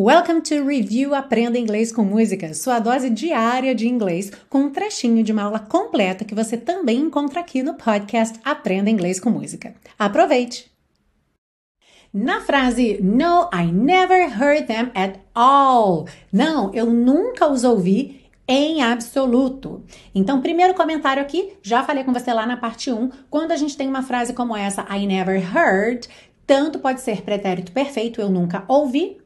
Welcome to Review Aprenda Inglês com Música, sua dose diária de inglês, com um trechinho de uma aula completa que você também encontra aqui no podcast Aprenda Inglês com Música. Aproveite! Na frase No, I never heard them at all. Não, eu nunca os ouvi em absoluto. Então, primeiro comentário aqui, já falei com você lá na parte 1, quando a gente tem uma frase como essa, I never heard, tanto pode ser pretérito perfeito, eu nunca ouvi,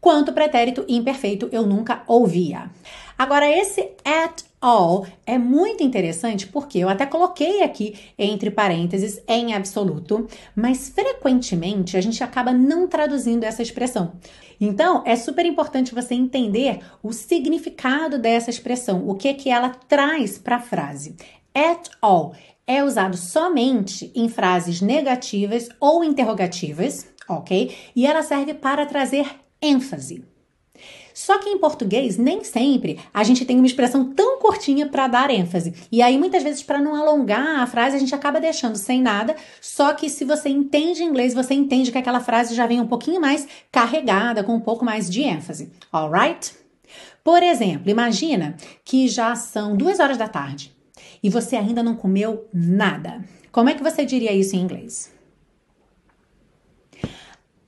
quanto pretérito imperfeito eu nunca ouvia. Agora, esse at all é muito interessante porque eu até coloquei aqui entre parênteses em absoluto, mas frequentemente a gente acaba não traduzindo essa expressão. Então, é super importante você entender o significado dessa expressão, o que que ela traz para a frase. At all é usado somente em frases negativas ou interrogativas, ok? E ela serve para trazer ênfase. Só que em português, nem sempre a gente tem uma expressão tão curtinha para dar ênfase. E aí, muitas vezes, para não alongar a frase, a gente acaba deixando sem nada. Só que se você entende inglês, você entende que aquela frase já vem um pouquinho mais carregada, com um pouco mais de ênfase. Alright? Por exemplo, imagina que já são duas horas da tarde e você ainda não comeu nada. Como é que você diria isso em inglês?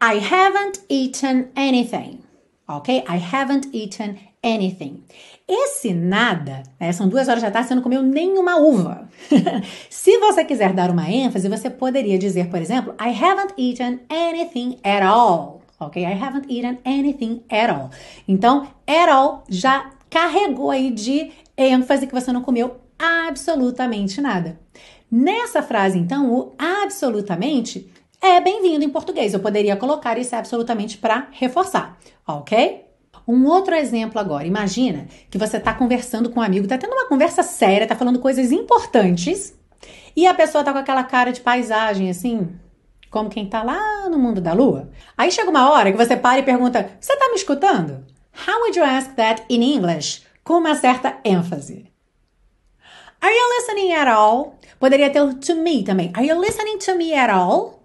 I haven't eaten anything. Ok? I haven't eaten anything. Esse nada, né, são duas horas da tarde, você não comeu nenhuma uva. Se você quiser dar uma ênfase, você poderia dizer, por exemplo, I haven't eaten anything at all. Ok? I haven't eaten anything at all. Então, at all já carregou aí de ênfase que você não comeu absolutamente nada. Nessa frase, então, o absolutamente é bem-vindo em português. Eu poderia colocar isso absolutamente para reforçar, ok? Um outro exemplo agora. Imagina que você está conversando com um amigo, está tendo uma conversa séria, está falando coisas importantes e a pessoa está com aquela cara de paisagem assim, como quem está lá no mundo da lua. Aí chega uma hora que você para e pergunta: Você está me escutando? How would you ask that in English? Com uma certa ênfase. Are you listening at all? Poderia ter o to me também. Are you listening to me at all?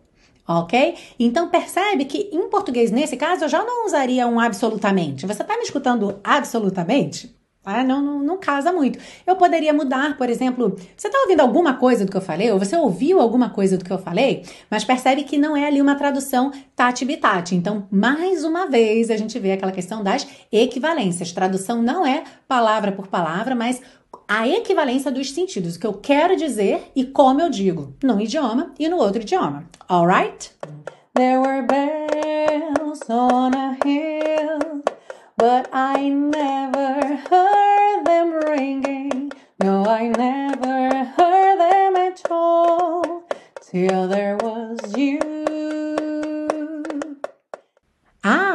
Ok? Então percebe que em português, nesse caso, eu já não usaria um absolutamente. Você está me escutando absolutamente? Ah, não, não, não, casa muito. Eu poderia mudar, por exemplo, você está ouvindo alguma coisa do que eu falei, ou você ouviu alguma coisa do que eu falei, mas percebe que não é ali uma tradução tati-bitati. Então, mais uma vez, a gente vê aquela questão das equivalências. Tradução não é palavra por palavra, mas a equivalência dos sentidos, o que eu quero dizer e como eu digo, num idioma e no outro idioma. Alright? There were bells on a hill, but I never heard them ringing. No, I never heard them at all till there was you. Ah,